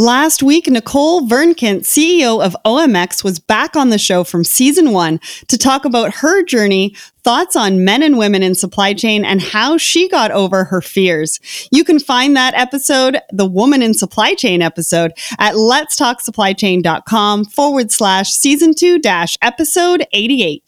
Last week, Nicole Vernkent, CEO of OMX, was back on the show from season one to talk about her journey, thoughts on men and women in supply chain, and how she got over her fears. You can find that episode, the Woman in Supply Chain episode, at letstalksupplychain.com forward slash season two dash episode 88.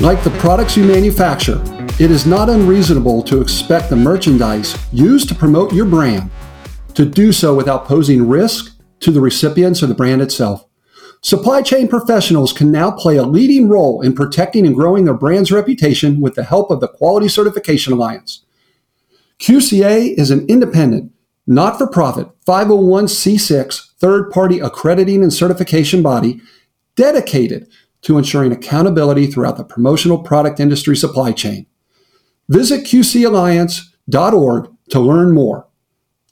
Like the products you manufacture, it is not unreasonable to expect the merchandise used to promote your brand to do so without posing risk to the recipients or the brand itself. Supply chain professionals can now play a leading role in protecting and growing their brand's reputation with the help of the Quality Certification Alliance. QCA is an independent, not for profit 501c6 third party accrediting and certification body dedicated to ensuring accountability throughout the promotional product industry supply chain. Visit QCAlliance.org to learn more.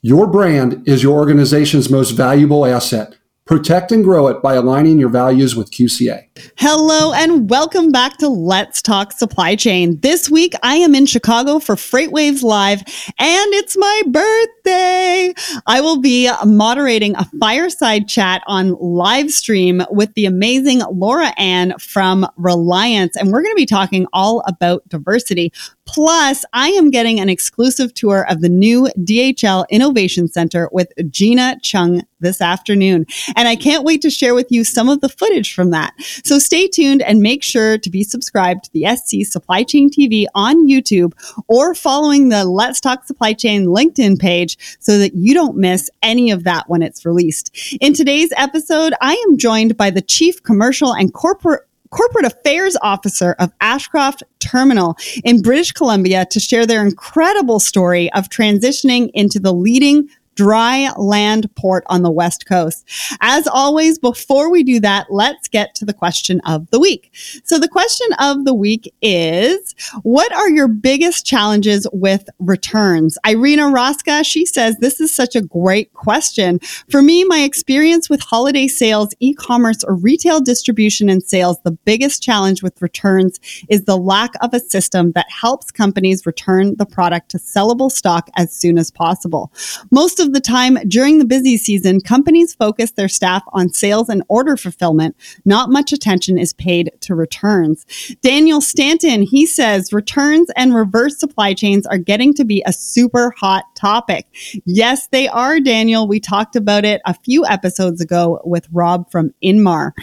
Your brand is your organization's most valuable asset. Protect and grow it by aligning your values with QCA. Hello and welcome back to Let's Talk Supply Chain. This week I am in Chicago for FreightWaves Live and it's my birthday. I will be moderating a fireside chat on live stream with the amazing Laura Ann from Reliance. And we're going to be talking all about diversity. Plus, I am getting an exclusive tour of the new DHL Innovation Center with Gina Chung this afternoon. And I can't wait to share with you some of the footage from that. So stay tuned and make sure to be subscribed to the SC Supply Chain TV on YouTube or following the Let's Talk Supply Chain LinkedIn page so that you don't miss any of that when it's released. In today's episode, I am joined by the Chief Commercial and Corporate corporate affairs officer of Ashcroft Terminal in British Columbia to share their incredible story of transitioning into the leading dry land port on the West Coast. As always, before we do that, let's get to the question of the week. So the question of the week is, what are your biggest challenges with returns? Irina Roska, she says, this is such a great question. For me, my experience with holiday sales, e-commerce or retail distribution and sales, the biggest challenge with returns is the lack of a system that helps companies return the product to sellable stock as soon as possible. Most of of the time during the busy season, companies focus their staff on sales and order fulfillment. Not much attention is paid to returns. Daniel Stanton, he says returns and reverse supply chains are getting to be a super hot topic. Yes, they are, Daniel. We talked about it a few episodes ago with Rob from Inmar.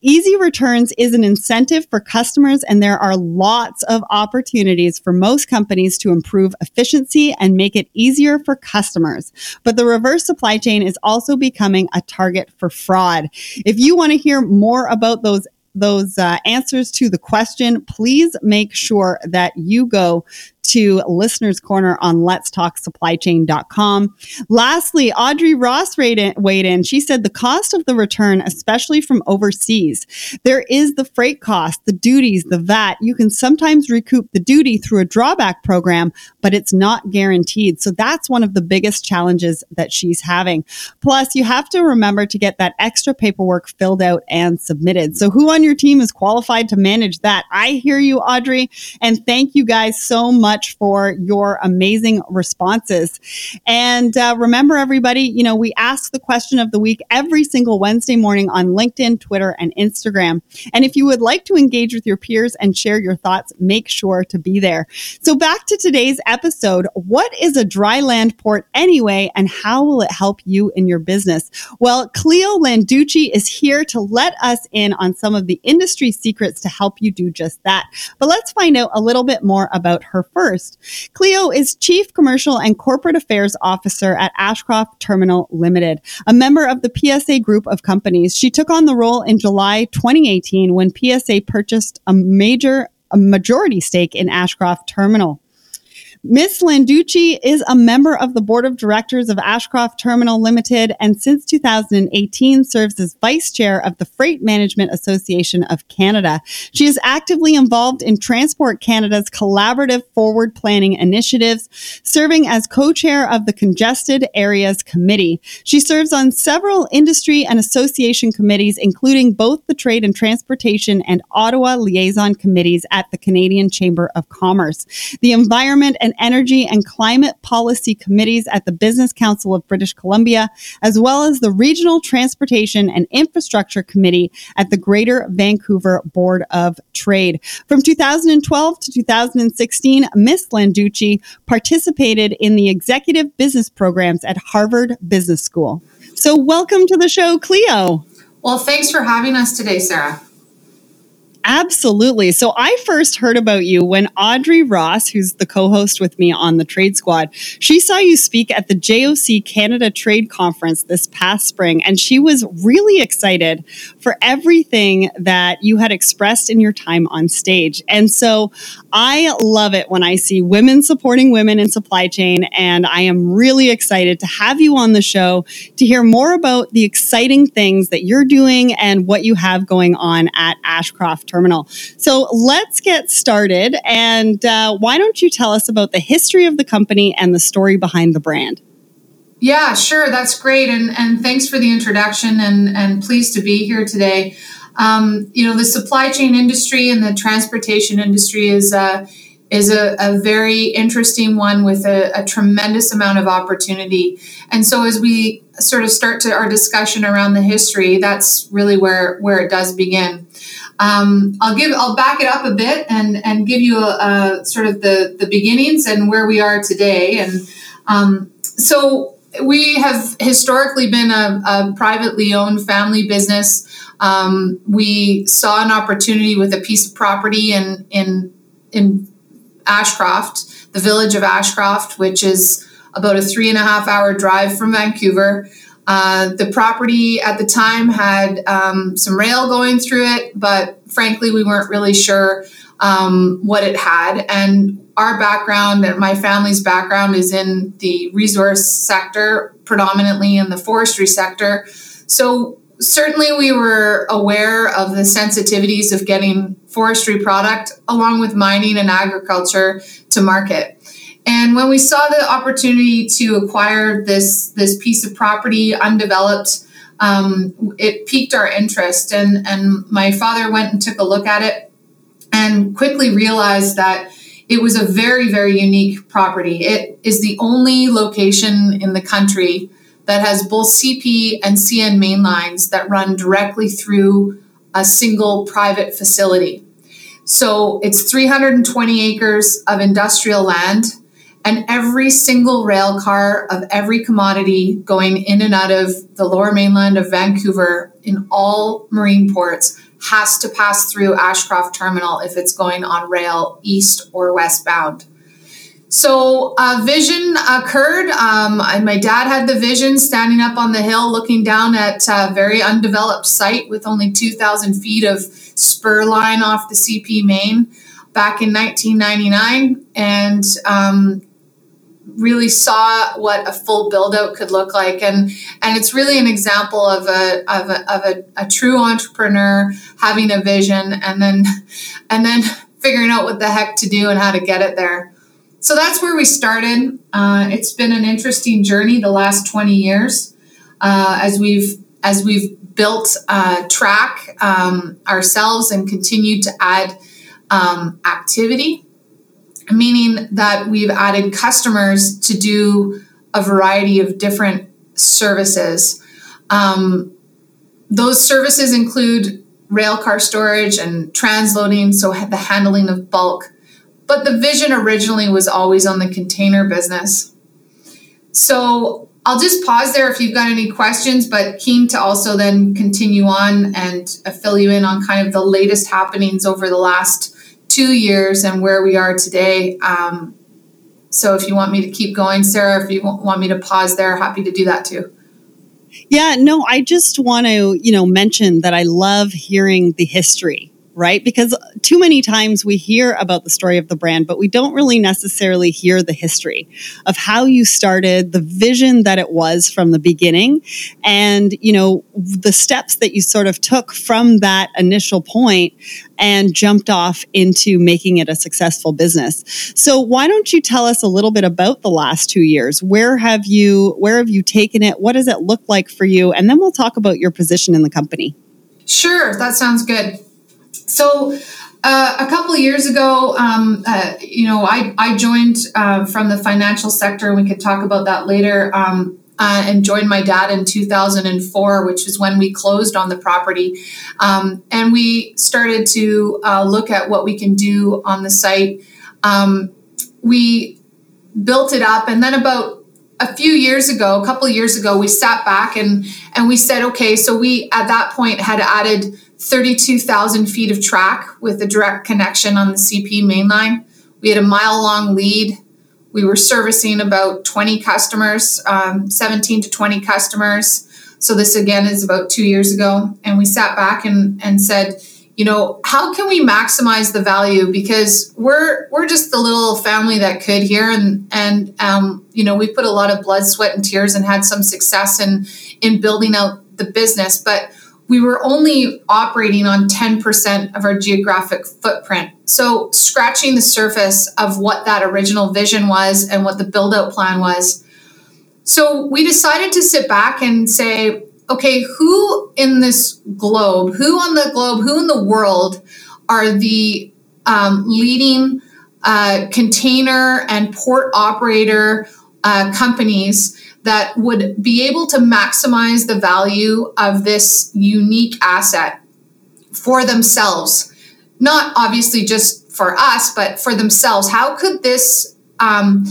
Easy returns is an incentive for customers, and there are lots of opportunities for most companies to improve efficiency and make it easier for customers. But the reverse supply chain is also becoming a target for fraud. If you want to hear more about those those uh, answers to the question, please make sure that you go to Listener's Corner on Let's Talk letstalksupplychain.com. Lastly, Audrey Ross weighed in. She said the cost of the return, especially from overseas, there is the freight cost, the duties, the VAT. You can sometimes recoup the duty through a drawback program, but it's not guaranteed. So that's one of the biggest challenges that she's having. Plus, you have to remember to get that extra paperwork filled out and submitted. So who on your team is qualified to manage that? I hear you, Audrey, and thank you guys so much much for your amazing responses. And uh, remember, everybody, you know, we ask the question of the week every single Wednesday morning on LinkedIn, Twitter, and Instagram. And if you would like to engage with your peers and share your thoughts, make sure to be there. So, back to today's episode What is a dry land port anyway, and how will it help you in your business? Well, Cleo Landucci is here to let us in on some of the industry secrets to help you do just that. But let's find out a little bit more about her first first. Cleo is Chief Commercial and Corporate Affairs Officer at Ashcroft Terminal Limited, a member of the PSA group of companies. She took on the role in July 2018 when PSA purchased a major a majority stake in Ashcroft Terminal. Miss Landucci is a member of the board of directors of Ashcroft Terminal Limited and since 2018 serves as vice chair of the Freight Management Association of Canada. She is actively involved in Transport Canada's collaborative forward planning initiatives, serving as co-chair of the Congested Areas Committee. She serves on several industry and association committees, including both the Trade and Transportation and Ottawa Liaison Committees at the Canadian Chamber of Commerce. The Environment and Energy and Climate Policy Committees at the Business Council of British Columbia, as well as the Regional Transportation and Infrastructure Committee at the Greater Vancouver Board of Trade. From 2012 to 2016, Miss Landucci participated in the executive business programs at Harvard Business School. So, welcome to the show, Cleo. Well, thanks for having us today, Sarah. Absolutely. So I first heard about you when Audrey Ross, who's the co-host with me on the Trade Squad, she saw you speak at the JOC Canada Trade Conference this past spring and she was really excited for everything that you had expressed in your time on stage. And so I love it when I see women supporting women in supply chain and I am really excited to have you on the show to hear more about the exciting things that you're doing and what you have going on at Ashcroft terminal. So let's get started. And uh, why don't you tell us about the history of the company and the story behind the brand? Yeah, sure. That's great. And, and thanks for the introduction and, and pleased to be here today. Um, you know, the supply chain industry and the transportation industry is, uh, is a, a, very interesting one with a, a, tremendous amount of opportunity. And so as we sort of start to our discussion around the history, that's really where, where it does begin. Um, I'll give I'll back it up a bit and and give you a, a sort of the the beginnings and where we are today. And um, so we have historically been a, a privately owned family business. Um, we saw an opportunity with a piece of property in in in Ashcroft, the village of Ashcroft, which is about a three and a half hour drive from Vancouver. Uh, the property at the time had um, some rail going through it, but frankly, we weren't really sure um, what it had. And our background, my family's background, is in the resource sector, predominantly in the forestry sector. So certainly we were aware of the sensitivities of getting forestry product along with mining and agriculture to market. And when we saw the opportunity to acquire this this piece of property undeveloped, um, it piqued our interest. And and my father went and took a look at it, and quickly realized that it was a very very unique property. It is the only location in the country that has both CP and CN main lines that run directly through a single private facility. So it's 320 acres of industrial land and every single rail car of every commodity going in and out of the lower mainland of Vancouver in all marine ports has to pass through Ashcroft Terminal if it's going on rail east or westbound. So a vision occurred. Um, my dad had the vision standing up on the hill looking down at a very undeveloped site with only 2,000 feet of spur line off the CP main back in 1999. And um, really saw what a full build out could look like. And and it's really an example of a of a, of a, a true entrepreneur having a vision and then and then figuring out what the heck to do and how to get it there. So that's where we started. Uh, it's been an interesting journey the last 20 years uh, as we've as we've built uh, track um, ourselves and continued to add um, activity meaning that we've added customers to do a variety of different services. Um, those services include rail car storage and transloading, so the handling of bulk. But the vision originally was always on the container business. So I'll just pause there if you've got any questions, but keen to also then continue on and fill you in on kind of the latest happenings over the last two years and where we are today. Um, so if you want me to keep going, Sarah, if you want me to pause there, happy to do that too. Yeah, no, I just want to, you know, mention that I love hearing the history right? Because too many times we hear about the story of the brand, but we don't really necessarily hear the history of how you started, the vision that it was from the beginning, and, you know, the steps that you sort of took from that initial point and jumped off into making it a successful business. So why don't you tell us a little bit about the last two years? Where have you where have you taken it? What does it look like for you? And then we'll talk about your position in the company. Sure, that sounds good. So uh, a couple years ago, um, uh, you know, I, I joined uh, from the financial sector. We could talk about that later. Um, uh, and joined my dad in 2004, which is when we closed on the property. Um, and we started to uh, look at what we can do on the site. Um, we built it up, and then about a few years ago, a couple years ago, we sat back and and we said, okay, so we at that point had added 32,000 feet of track with a direct connection on the CP mainline. We had a mile long lead we were servicing about 20 customers, um, 17 to 20 customers. So this again is about two years ago. And we sat back and, and said, you know, how can we maximize the value? Because we're we're just the little family that could here, and and um, you know, we put a lot of blood, sweat, and tears, and had some success in in building out the business. But we were only operating on 10% of our geographic footprint. So, scratching the surface of what that original vision was and what the build out plan was. So, we decided to sit back and say, okay, who in this globe, who on the globe, who in the world are the um, leading uh, container and port operator uh, companies that would be able to maximize the value of this unique asset for themselves. Not obviously just for us, but for themselves. How could this um,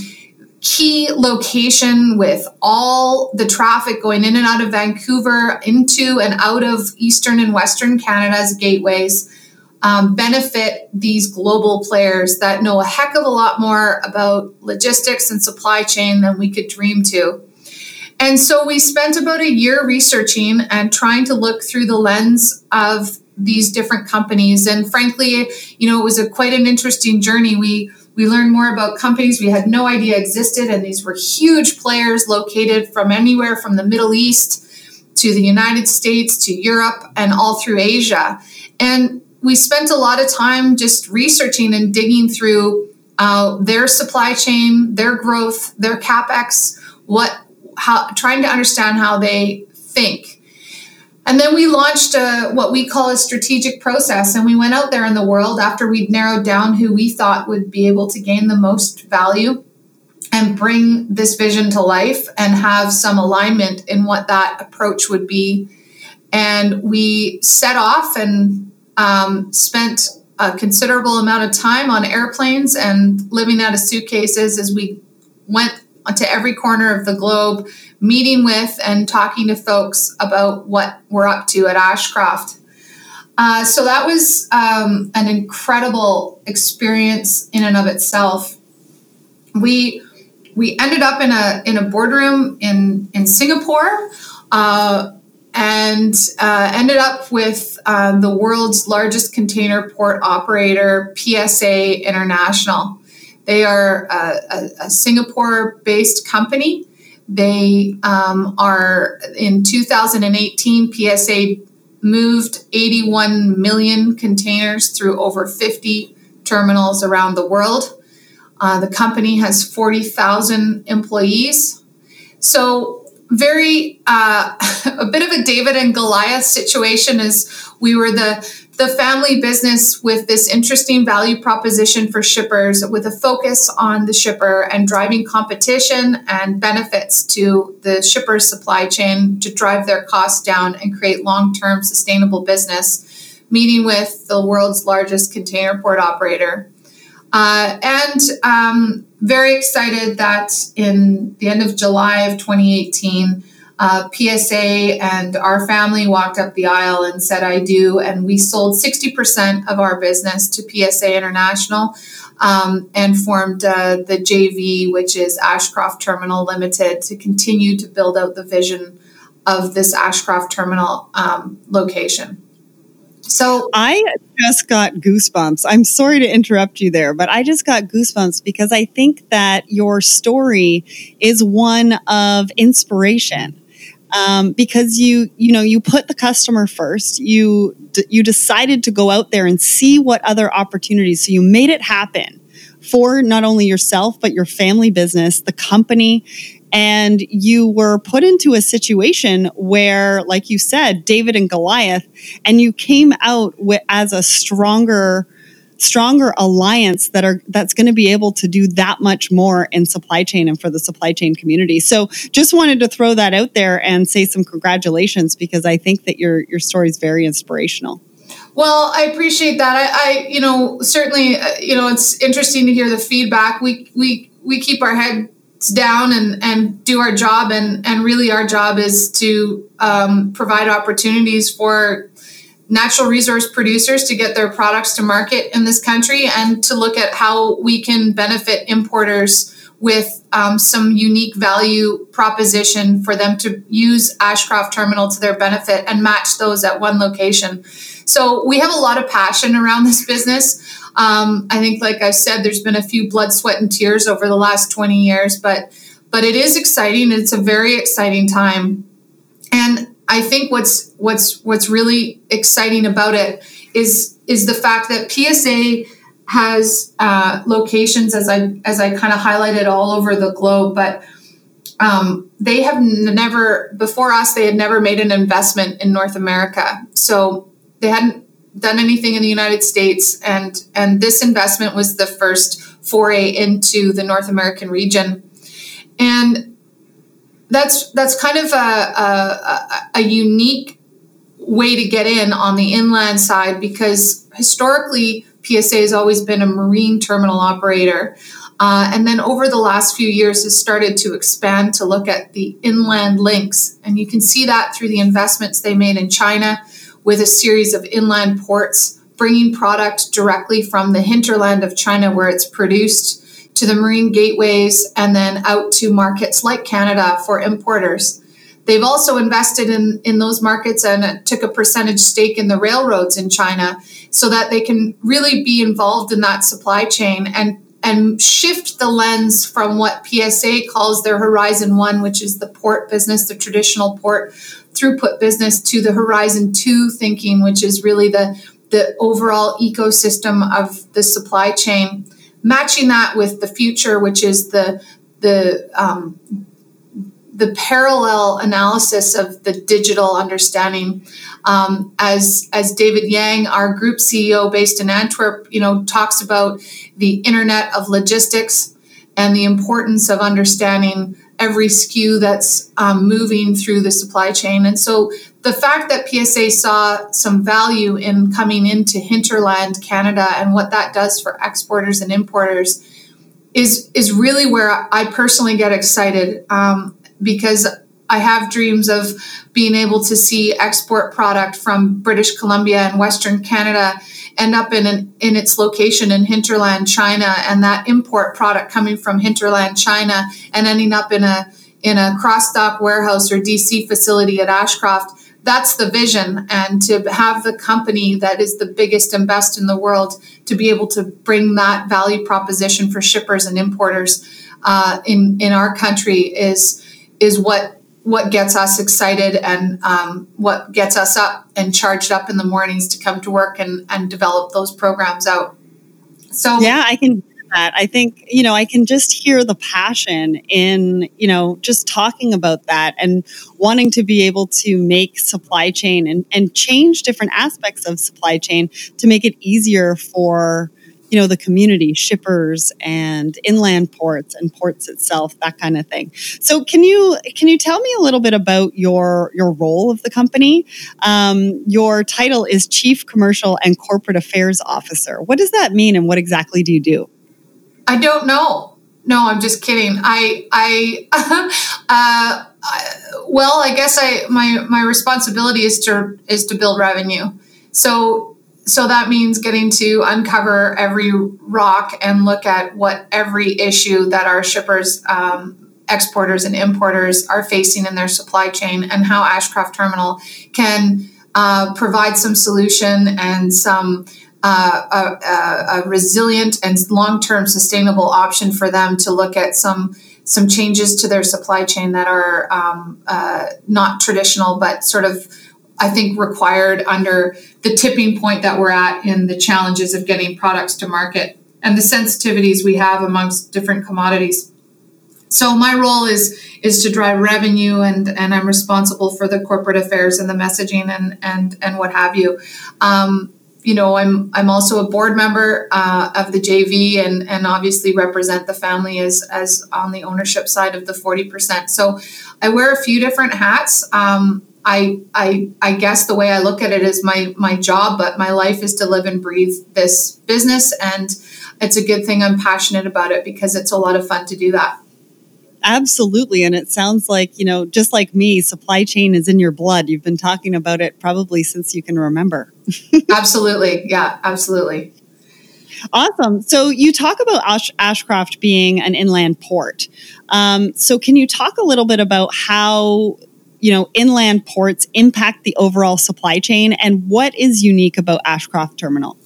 key location with all the traffic going in and out of Vancouver, into and out of Eastern and Western Canada's gateways? Um, benefit these global players that know a heck of a lot more about logistics and supply chain than we could dream to. And so we spent about a year researching and trying to look through the lens of these different companies. And frankly, you know, it was a quite an interesting journey. We we learned more about companies we had no idea existed, and these were huge players located from anywhere from the Middle East to the United States to Europe and all through Asia. And we spent a lot of time just researching and digging through uh, their supply chain, their growth, their capex, what how trying to understand how they think. And then we launched a, what we call a strategic process. And we went out there in the world after we'd narrowed down who we thought would be able to gain the most value and bring this vision to life and have some alignment in what that approach would be. And we set off and um, spent a considerable amount of time on airplanes and living out of suitcases as we went to every corner of the globe, meeting with and talking to folks about what we're up to at Ashcroft. Uh, so that was um, an incredible experience in and of itself. We we ended up in a in a boardroom in in Singapore. Uh, and uh, ended up with uh, the world's largest container port operator, PSA International. They are a, a, a Singapore based company. They um, are in 2018, PSA moved 81 million containers through over 50 terminals around the world. Uh, the company has 40,000 employees. So, very uh, a bit of a David and Goliath situation is we were the the family business with this interesting value proposition for shippers with a focus on the shipper and driving competition and benefits to the shipper's supply chain to drive their costs down and create long term sustainable business, meeting with the world's largest container port operator. Uh, and um, very excited that in the end of July of 2018, uh, PSA and our family walked up the aisle and said, I do. And we sold 60% of our business to PSA International um, and formed uh, the JV, which is Ashcroft Terminal Limited, to continue to build out the vision of this Ashcroft Terminal um, location. So I just got goosebumps. I'm sorry to interrupt you there, but I just got goosebumps because I think that your story is one of inspiration. Um, because you you know you put the customer first. You d- you decided to go out there and see what other opportunities. So you made it happen for not only yourself but your family business the company. And you were put into a situation where like you said david and goliath and you came out with, as a stronger stronger alliance that are that's going to be able to do that much more in supply chain and for the supply chain community so just wanted to throw that out there and say some congratulations because i think that your your story is very inspirational well, I appreciate that. I, I you know, certainly, uh, you know, it's interesting to hear the feedback. We we we keep our head down and, and do our job. And, and really, our job is to um, provide opportunities for natural resource producers to get their products to market in this country and to look at how we can benefit importers with um, some unique value proposition for them to use Ashcroft Terminal to their benefit and match those at one location. So we have a lot of passion around this business. Um, I think, like I said, there's been a few blood, sweat, and tears over the last 20 years, but but it is exciting. It's a very exciting time, and I think what's what's what's really exciting about it is is the fact that PSA has uh, locations, as I as I kind of highlighted, all over the globe, but. Um, they have never before us they had never made an investment in north america so they hadn't done anything in the United States, and and this investment was the first foray into the North American region, and that's that's kind of a, a, a unique way to get in on the inland side because historically PSA has always been a marine terminal operator. Uh, and then over the last few years has started to expand to look at the inland links and you can see that through the investments they made in china with a series of inland ports bringing product directly from the hinterland of China where it's produced to the marine gateways and then out to markets like Canada for importers. They've also invested in, in those markets and took a percentage stake in the railroads in China so that they can really be involved in that supply chain and, and shift the lens from what PSA calls their Horizon One, which is the port business, the traditional port throughput business to the Horizon 2 thinking, which is really the, the overall ecosystem of the supply chain, matching that with the future, which is the, the, um, the parallel analysis of the digital understanding. Um, as, as David Yang, our group CEO based in Antwerp, you know, talks about the internet of logistics and the importance of understanding every SKU that's um, moving through the supply chain. And so the fact that PSA saw some value in coming into hinterland Canada and what that does for exporters and importers is is really where I personally get excited um, because I have dreams of being able to see export product from British Columbia and Western Canada end up in an, in its location in hinterland China, and that import product coming from hinterland China and ending up in a in a cross dock warehouse or DC facility at Ashcroft. That's the vision, and to have the company that is the biggest and best in the world to be able to bring that value proposition for shippers and importers uh, in in our country is is what what gets us excited and um, what gets us up and charged up in the mornings to come to work and, and develop those programs out. So yeah, I can that. I think, you know, I can just hear the passion in, you know, just talking about that and wanting to be able to make supply chain and, and change different aspects of supply chain to make it easier for you know the community shippers and inland ports and ports itself that kind of thing. So can you can you tell me a little bit about your your role of the company? Um, your title is chief commercial and corporate affairs officer. What does that mean and what exactly do you do? I don't know. No i'm just kidding. I i uh, well i guess i my my responsibility is to is to build revenue. So so that means getting to uncover every rock and look at what every issue that our shippers, um, exporters, and importers are facing in their supply chain and how Ashcroft Terminal can uh, provide some solution and some uh, a, a, resilient and long-term sustainable option for them to look at some some changes to their supply chain that are um, uh, not traditional, but sort of I think required under the tipping point that we're at in the challenges of getting products to market and the sensitivities we have amongst different commodities. So my role is is to drive revenue and and I'm responsible for the corporate affairs and the messaging and and and what have you. Um, you know, I'm I'm also a board member uh, of the JV and and obviously represent the family as as on the ownership side of the forty percent. So I wear a few different hats. Um, I I I guess the way I look at it is my my job, but my life is to live and breathe this business, and it's a good thing I'm passionate about it because it's a lot of fun to do that. Absolutely. And it sounds like, you know, just like me, supply chain is in your blood. You've been talking about it probably since you can remember. absolutely. Yeah, absolutely. Awesome. So you talk about Ash- Ashcroft being an inland port. Um, so can you talk a little bit about how you know inland ports impact the overall supply chain and what is unique about Ashcroft Terminal?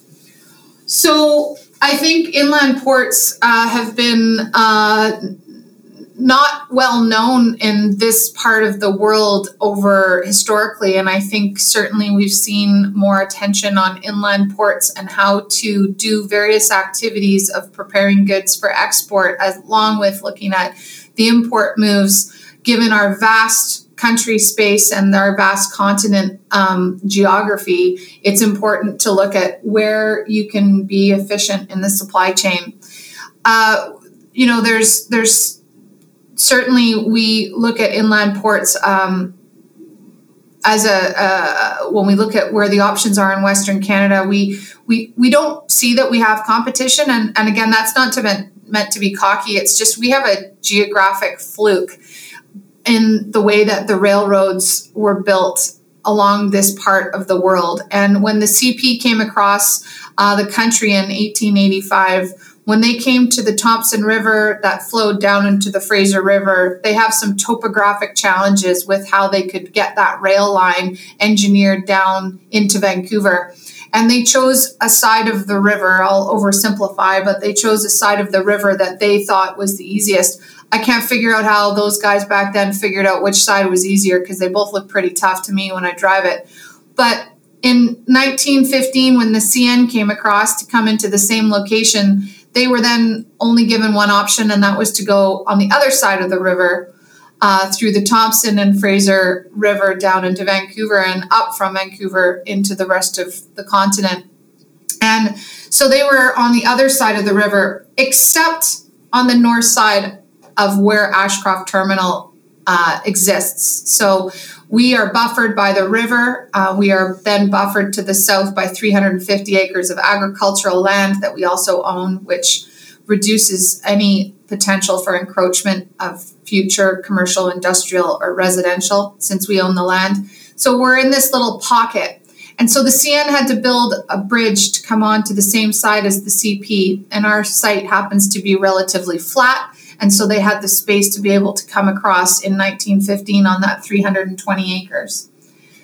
So I think inland ports uh, have been uh, not well known in this part of the world over historically. And I think certainly we've seen more attention on inland ports and how to do various activities of preparing goods for export, along with looking at the import moves, given our vast country space and our vast continent um, geography, it's important to look at where you can be efficient in the supply chain. Uh, you know, there's there's certainly we look at inland ports um, as a uh, when we look at where the options are in Western Canada, we we we don't see that we have competition, and and again, that's not to meant meant to be cocky. It's just we have a geographic fluke in the way that the railroads were built along this part of the world. And when the CP came across uh, the country in 1885 when they came to the Thompson River that flowed down into the Fraser River, they have some topographic challenges with how they could get that rail line engineered down into Vancouver. And they chose a side of the river, I'll oversimplify, but they chose a side of the river that they thought was the easiest. I can't figure out how those guys back then figured out which side was easier because they both look pretty tough to me when I drive it. But in 1915, when the CN came across to come into the same location, they were then only given one option, and that was to go on the other side of the river uh, through the Thompson and Fraser River down into Vancouver and up from Vancouver into the rest of the continent. And so they were on the other side of the river, except on the north side of where Ashcroft Terminal uh, exists. So we are buffered by the river. Uh, we are then buffered to the south by 350 acres of agricultural land that we also own, which reduces any potential for encroachment of future commercial, industrial, or residential since we own the land. So we're in this little pocket. And so the CN had to build a bridge to come on to the same side as the CP, and our site happens to be relatively flat and so they had the space to be able to come across in 1915 on that 320 acres.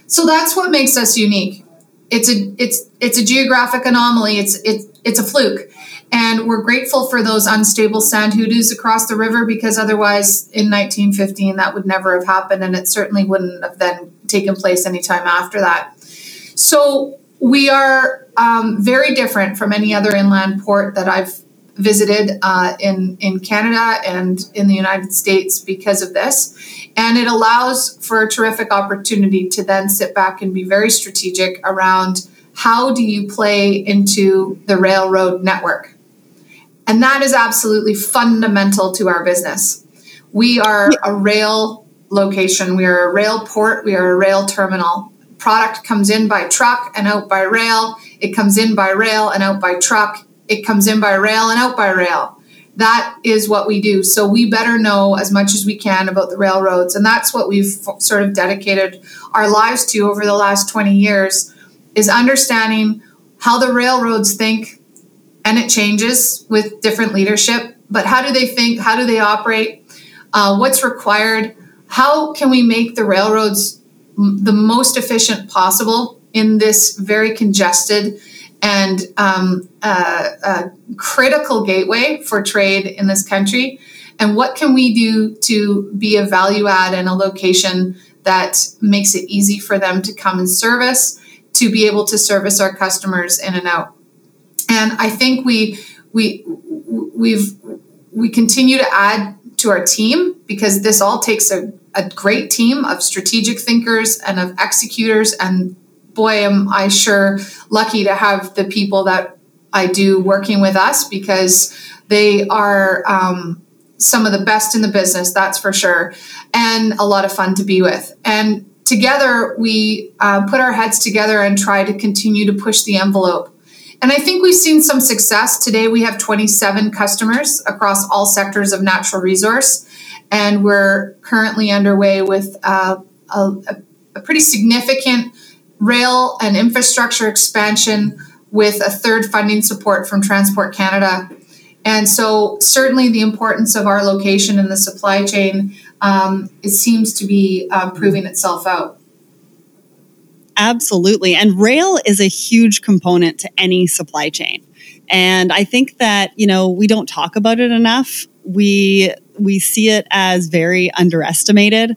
So that's what makes us unique. It's a it's it's a geographic anomaly. It's it's it's a fluke. And we're grateful for those unstable sand hoodoos across the river because otherwise in 1915 that would never have happened and it certainly wouldn't have then taken place anytime after that. So we are um, very different from any other inland port that I've visited uh, in in Canada and in the United States because of this, and it allows for a terrific opportunity to then sit back and be very strategic around how do you play into the railroad network, and that is absolutely fundamental to our business. We are a rail location. We are a rail port. We are a rail terminal. Product comes in by truck and out by rail. It comes in by rail and out by truck it comes in by rail and out by rail. That is what we do. So we better know as much as we can about the railroads. And that's what we've sort of dedicated our lives to over the last 20 years is understanding how the railroads think and it changes with different leadership. But how do they think? How do they operate? Uh, what's required? How can we make the railroads the most efficient possible in this very congested and um, uh, uh, critical gateway for trade in this country? And what can we do to be a value add and a location that makes it easy for them to come and service, to be able to service our customers in and out? And I think we we we've we continue to add to our team because this all takes a, a great team of strategic thinkers and of executors and boy, am I sure lucky to have the people that I do working with us because they are um, some of the best in the business, that's for sure, and a lot of fun to be with. And together, we uh, put our heads together and try to continue to push the envelope. And I think we've seen some success. Today, we have 27 customers across all sectors of natural resource, and we're currently underway with uh, a, a pretty significant rail and infrastructure expansion with a third funding support from Transport Canada. And so, certainly, the importance of our location in the supply chain um, it seems to be uh, proving itself out. Absolutely, and rail is a huge component to any supply chain. And I think that you know we don't talk about it enough. We we see it as very underestimated.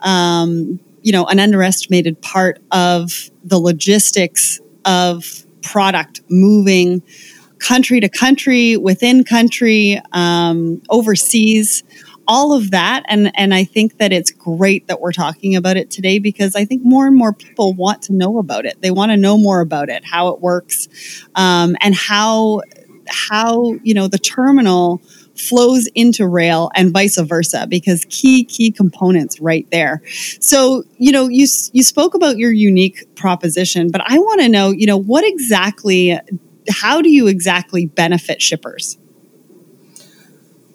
Um, you know an underestimated part of the logistics of product moving country to country within country um, overseas all of that. And and i think that it's great that we're talking about it today because i think more and more people want to know about it. They want to know more about it how it works um, and how how you know the terminal flows into rail and vice versa because key key components right there. So you know you you spoke about your unique proposition but i want to know you know what exactly how do you exactly benefit shippers?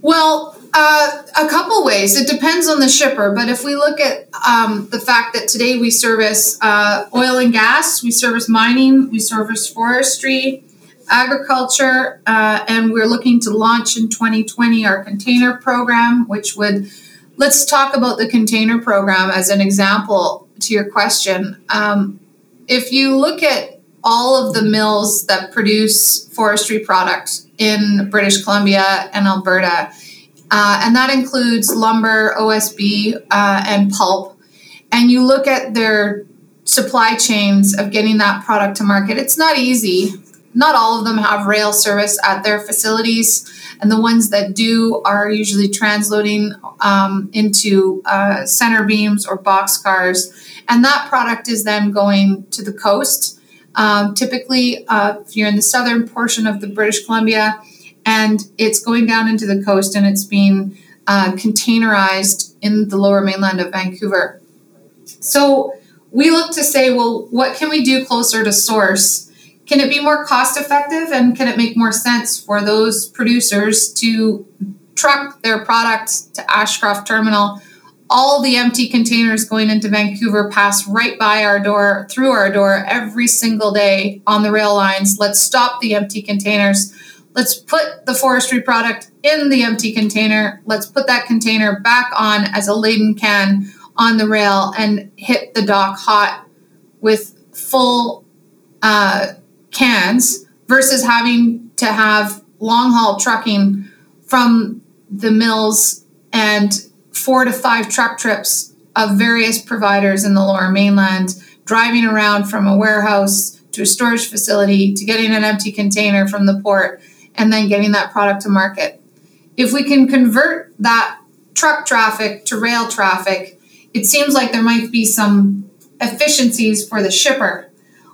Well uh, a couple ways. It depends on the shipper but if we look at um, the fact that today we service uh, oil and gas we service mining we service forestry agriculture, uh, and we're looking to launch in 2020 our container program, which would let's talk about the container program as an example to your question. Um, if you look at all of the mills that produce forestry products in British Columbia and Alberta, uh, and that includes lumber, OSB, uh, and pulp, and you look at their supply chains of getting that product to market, it's not easy not all of them have rail service at their facilities, and the ones that do are usually transloading um, into uh, center beams or box cars, and that product is then going to the coast. Um, typically, uh, if you're in the southern portion of the British Columbia, and it's going down into the coast and it's being uh, containerized in the lower mainland of Vancouver. So we look to say, well, what can we do closer to source? Can it be more cost effective and can it make more sense for those producers to truck their product to Ashcroft Terminal? All the empty containers going into Vancouver pass right by our door, through our door every single day on the rail lines. Let's stop the empty containers. Let's put the forestry product in the empty container. Let's put that container back on as a laden can on the rail and hit the dock hot with full uh, cans versus having to have long haul trucking from the mills and four to five truck trips of various providers in the lower mainland, driving around from a warehouse to a storage facility to getting an empty container from the port and then getting that product to market. If we can convert that truck traffic to rail traffic, it seems like there might be some efficiencies for the shipper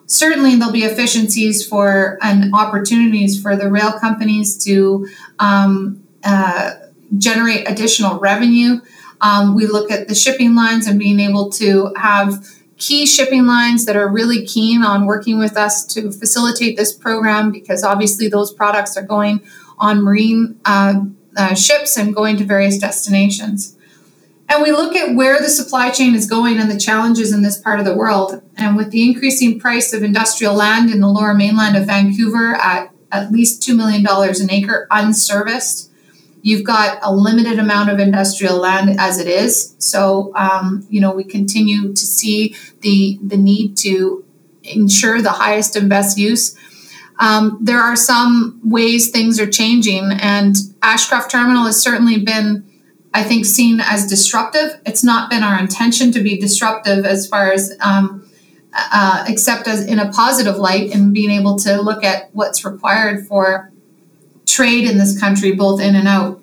certainly there'll be efficiencies for and opportunities for the rail companies to um, uh, generate additional revenue. Um, we look at the shipping lines and being able to have key shipping lines that are really keen on working with us to facilitate this program because obviously those products are going on marine uh, uh, ships and going to various destinations. And we look at where the supply chain is going and the challenges in this part of the world. And with the increasing price of industrial land in the lower mainland of Vancouver at at least $2 million an acre unserviced, You've got a limited amount of industrial land as it is. So, um, you know, we continue to see the, the need to ensure the highest and best use. Um, there are some ways things are changing, and Ashcroft Terminal has certainly been, I think, seen as disruptive. It's not been our intention to be disruptive as far as, um, uh, except as in a positive light, and being able to look at what's required for trade in this country, both in and out.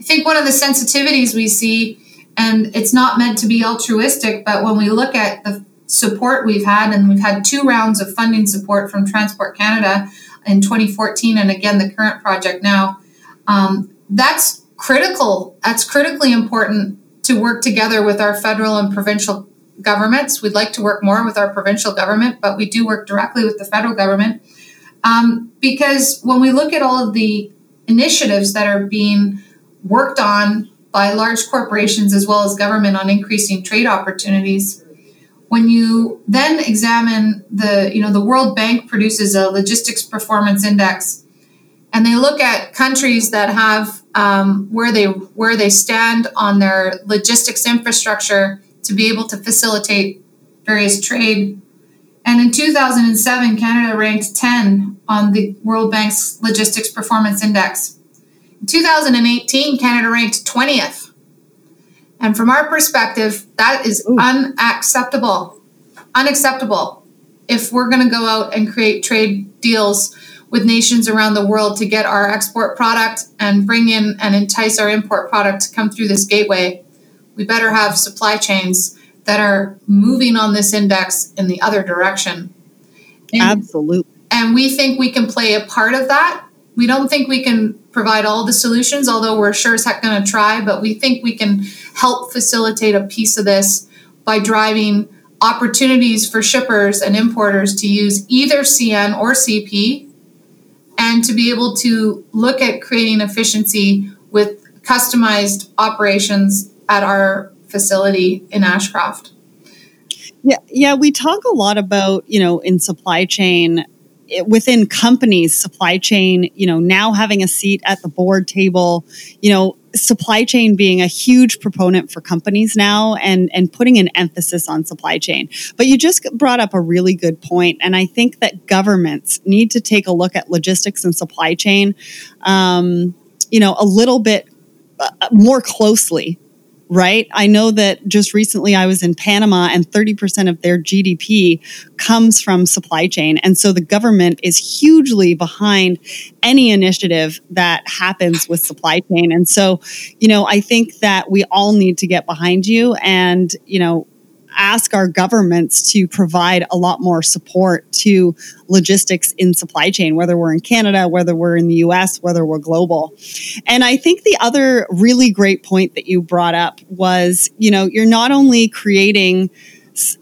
I think one of the sensitivities we see, and it's not meant to be altruistic, but when we look at the support we've had, and we've had two rounds of funding support from Transport Canada in 2014, and again the current project now, um, that's critical. That's critically important to work together with our federal and provincial governments. We'd like to work more with our provincial government, but we do work directly with the federal government um, because when we look at all of the initiatives that are being worked on by large corporations as well as government on increasing trade opportunities, when you then examine the, you know, the World Bank produces a logistics performance index, and they look at countries that have um, where they where they stand on their logistics infrastructure to be able to facilitate various trade and in 2007, Canada ranked 10 on the World Bank's Logistics Performance Index. In 2018, Canada ranked 20th. And from our perspective, that is Ooh. unacceptable. Unacceptable. If we're going to go out and create trade deals with nations around the world to get our export product and bring in and entice our import product to come through this gateway, we better have supply chains that are moving on this index in the other direction. And, Absolutely. And we think we can play a part of that. We don't think we can provide all the solutions, although we're sure as heck going to try, but we think we can help facilitate a piece of this by driving opportunities for shippers and importers to use either CN or CP and to be able to look at creating efficiency with customized operations at our facility in Ashcroft. Yeah, yeah, we talk a lot about, you know, in supply chain within companies supply chain you know now having a seat at the board table you know supply chain being a huge proponent for companies now and and putting an emphasis on supply chain. But you just brought up a really good point and i think that governments need to take a look at logistics and supply chain um, you know a little bit uh, more closely right? I know that just recently I was in Panama and 30% of their GDP comes from supply chain. And so the government is hugely behind any initiative that happens with supply chain. And so, you know, I think that we all need to get behind you and, you know, ask our governments to provide a lot more support to logistics in supply chain, whether we're in Canada, whether we're in the US, whether we're global. And I think the other really great point that you brought up was, you know, you're not only creating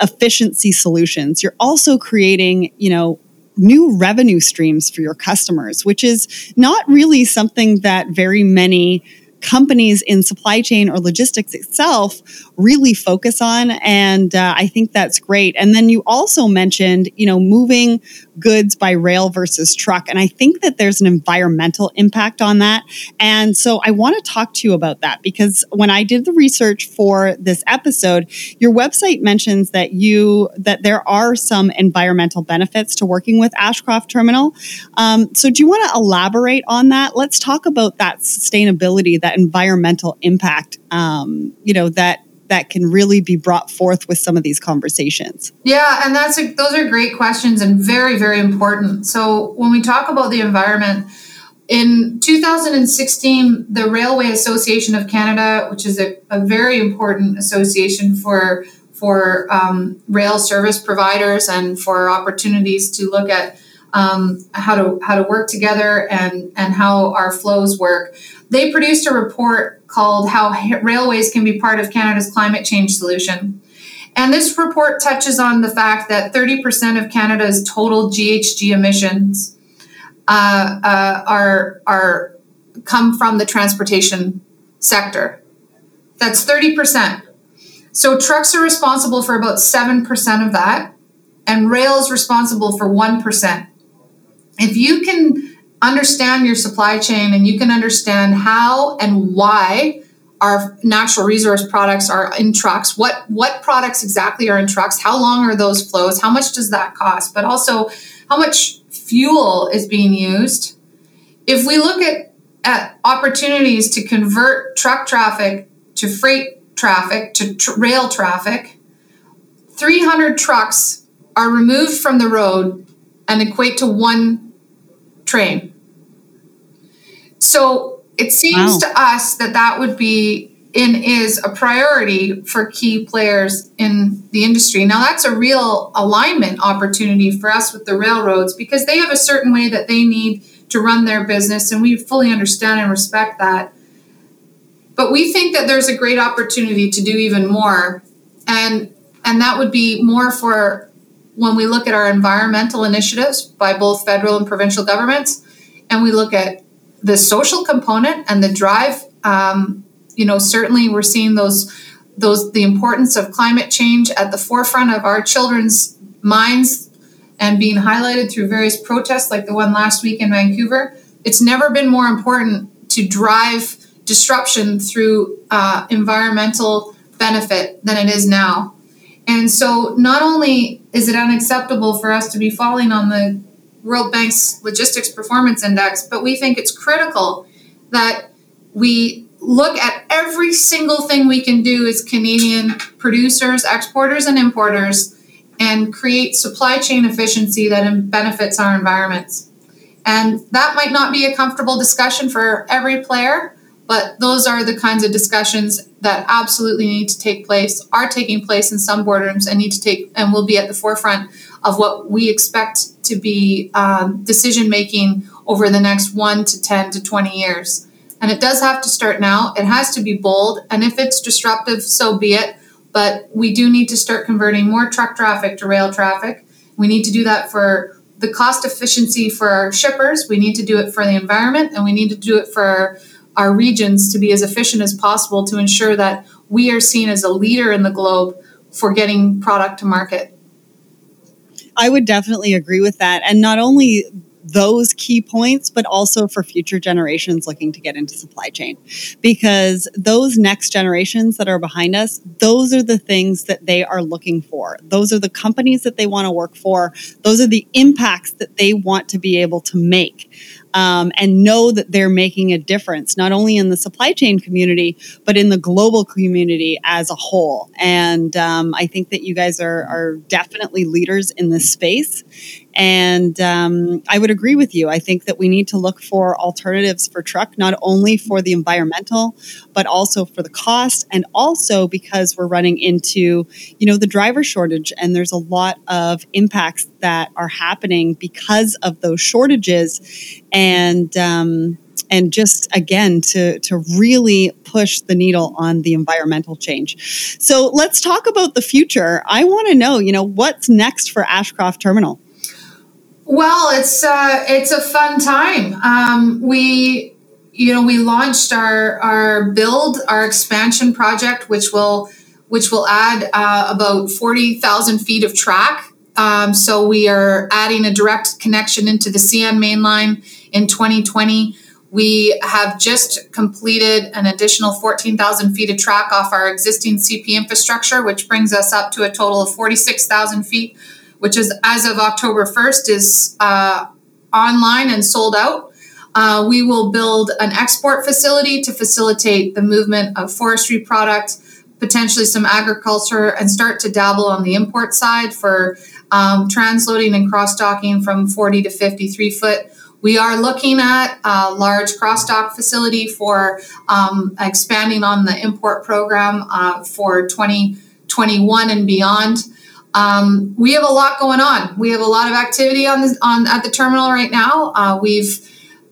efficiency solutions, you're also creating, you know, new revenue streams for your customers, which is not really something that very many companies in supply chain or logistics itself really focus on and uh, i think that's great. And then you also mentioned you know moving goods by rail versus truck. And i think that there's an environmental impact on that. And so i want to talk to you about that because when i did the research for this episode your website mentions that you that there are some environmental benefits to working with ashcroft terminal. Um, so do you want to elaborate on that? Let's talk about that sustainability that environmental impact, um, you know, that that can really be brought forth with some of these conversations? Yeah, and that's a, those are great questions and very very important. So when we talk about the environment. In 2016, the Railway Association of Canada, which is a, a very important association for for um, rail service providers and for opportunities to look at um, how to how to work together and and how our flows work. They produced a report called "How Railways Can Be Part of Canada's Climate Change Solution." And this report touches on the fact that 30% of Canada's total GHG emissions uh, uh, are, are come from the transportation sector. That's 30%. So trucks are responsible for about 7% of that, and rail is responsible for 1% if you can understand your supply chain and you can understand how and why our natural resource products are in trucks what what products exactly are in trucks how long are those flows how much does that cost but also how much fuel is being used. If we look at at opportunities to convert truck traffic to freight traffic to tr- rail traffic 300 trucks are removed from the road and equate to one train so it seems wow. to us that that would be and is a priority for key players in the industry. Now, that's a real alignment opportunity for us with the railroads because they have a certain way that they need to run their business, and we fully understand and respect that. But we think that there's a great opportunity to do even more, and and that would be more for when we look at our environmental initiatives by both federal and provincial governments, and we look at the social component and the drive, um, you know, certainly we're seeing those those the importance of climate change at the forefront of our children's minds and being highlighted through various protests like the one last week in Vancouver. It's never been more important to drive disruption through uh, environmental benefit than it is now. And so, not only is it unacceptable for us to be falling on the World Bank's Logistics Performance Index, but we think it's critical that we look at every single thing we can do as Canadian producers, exporters, and importers and create supply chain efficiency that benefits our environments. And that might not be a comfortable discussion for every player, but those are the kinds of discussions that absolutely need to take place, are taking place in some boardrooms, and need to take and will be at the forefront of what we expect to be um, decision making over the next one to 10 to 20 years. And it does have to start now. It has to be bold. And if it's disruptive, so be it. But we do need to start converting more truck traffic to rail traffic. We need to do that for the cost efficiency for our shippers. We need to do it for the environment. And we need to do it for our, regions to be as efficient as possible to ensure that we are seen as a leader in the globe for getting product to market. I would definitely agree with that. And not only those key points, but also for future generations looking to get into supply chain. Because those next generations that are behind us, those are the things that they are looking for. Those are the companies that they want to work for. Those are the impacts that they want to be able to make um, and know that they're making a difference, not only in the supply chain community, but in the global community as a whole. And um, I think that you guys are, are definitely leaders in this space. And um, I would agree with you. I think that we need to look for alternatives for truck, not only for the environmental, but also for the cost, and also because we're running into, you know, the driver shortage, and there's a lot of impacts that are happening because of those shortages, and um, and just again to to really push the needle on the environmental change. So let's talk about the future. I want to know, you know, what's next for Ashcroft Terminal. Well, it's uh, it's a fun time. Um, we, you know, we launched our our build our expansion project, which will which will add uh, about forty thousand feet of track. Um, so we are adding a direct connection into the CN mainline in 2020. We have just completed an additional 14,000 feet of track off our existing CP infrastructure, which brings us up to a total of 46,000 feet which is as of October 1st, is uh, online and sold out. Uh, we will build an export facility to facilitate the movement of forestry products, potentially some agriculture, and start to dabble on the import side for um, transloading and cross docking from 40 to 53 foot. We are looking at a large cross dock facility for um, expanding on the import program uh, for 2021 and beyond. Um, we have a lot going on. We have a lot of activity on the, on at the terminal right now. Uh, we've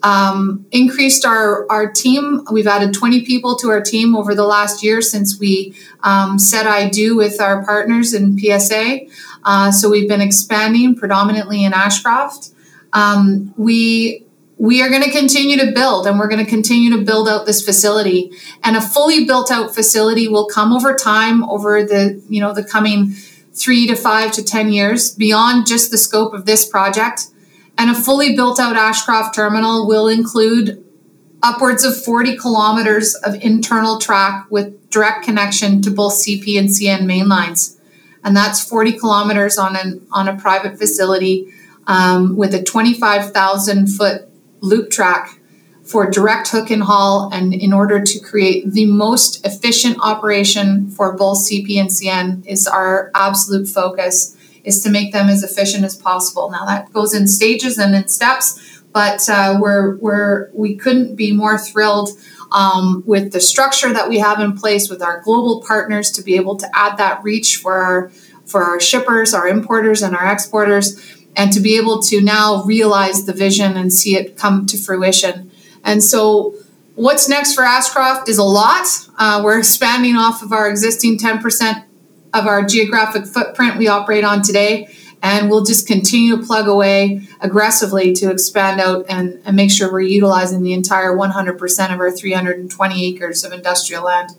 um, increased our our team. We've added 20 people to our team over the last year since we um, said I do with our partners in PSA. Uh, so we've been expanding predominantly in Ashcroft. Um, we we are going to continue to build and we're going to continue to build out this facility and a fully built out facility will come over time over the you know the coming three to five to 10 years beyond just the scope of this project. And a fully built out Ashcroft terminal will include upwards of 40 kilometers of internal track with direct connection to both CP and CN main lines. And that's 40 kilometers on, an, on a private facility um, with a 25,000 foot loop track for direct hook and haul and in order to create the most efficient operation for both CP and CN is our absolute focus is to make them as efficient as possible. Now that goes in stages and in steps, but uh, we're, we're, we couldn't be more thrilled um, with the structure that we have in place with our global partners to be able to add that reach for our, for our shippers, our importers, and our exporters, and to be able to now realize the vision and see it come to fruition. And so, what's next for Ashcroft is a lot. Uh, we're expanding off of our existing 10% of our geographic footprint we operate on today. And we'll just continue to plug away aggressively to expand out and, and make sure we're utilizing the entire 100% of our 320 acres of industrial land.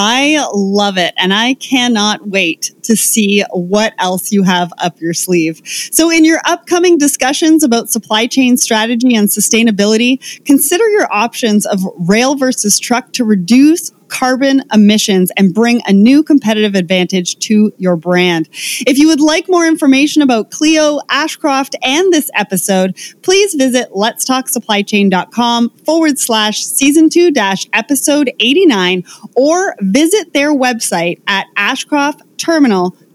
I love it. And I cannot wait to see what else you have up your sleeve. So, in your upcoming discussions about supply chain strategy and sustainability, consider your options of rail versus truck to reduce carbon emissions and bring a new competitive advantage to your brand. If you would like more information about Clio, Ashcroft, and this episode, please visit letstalksupplychain.com forward slash season two dash episode 89 or visit their website at ashcroftterminal.com.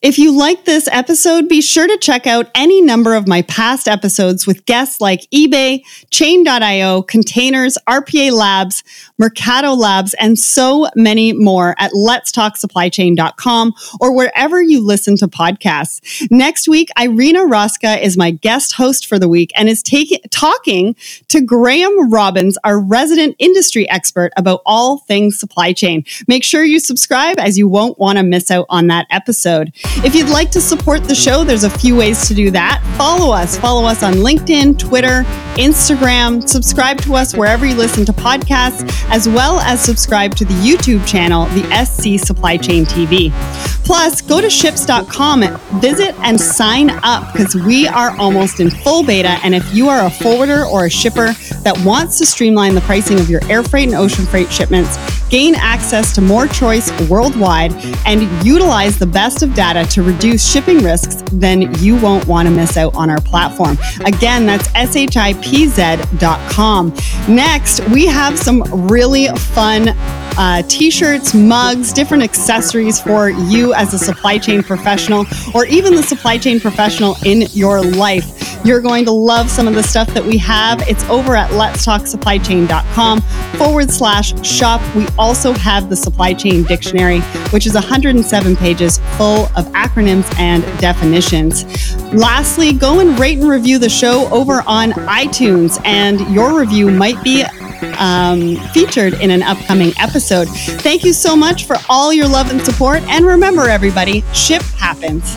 If you like this episode, be sure to check out any number of my past episodes with guests like eBay, Chain.io, Containers, RPA Labs, Mercado Labs, and so many more at letstalksupplychain.com or wherever you listen to podcasts. Next week, Irina Roska is my guest host for the week and is taking talking to Graham Robbins, our resident industry expert about all things supply chain. Make sure you subscribe as you won't want to miss out on that episode. If you'd like to support the show, there's a few ways to do that. Follow us. Follow us on LinkedIn, Twitter, Instagram. Subscribe to us wherever you listen to podcasts, as well as subscribe to the YouTube channel, the SC Supply Chain TV. Plus, go to shipz.com, visit and sign up because we are almost in full beta. And if you are a forwarder or a shipper that wants to streamline the pricing of your air freight and ocean freight shipments, gain access to more choice worldwide, and utilize the best of data to reduce shipping risks, then you won't want to miss out on our platform. Again, that's shipz.com. Next, we have some really fun uh, t shirts, mugs, different accessories for you as a supply chain professional or even the supply chain professional in your life. You're going to love some of the stuff that we have. It's over at letstalksupplychain.com forward slash shop. We also have the supply chain dictionary, which is 107 pages full of acronyms and definitions. Lastly, go and rate and review the show over on iTunes, and your review might be um, featured in an upcoming episode. Thank you so much for all your love and support. And remember, everybody, ship happens.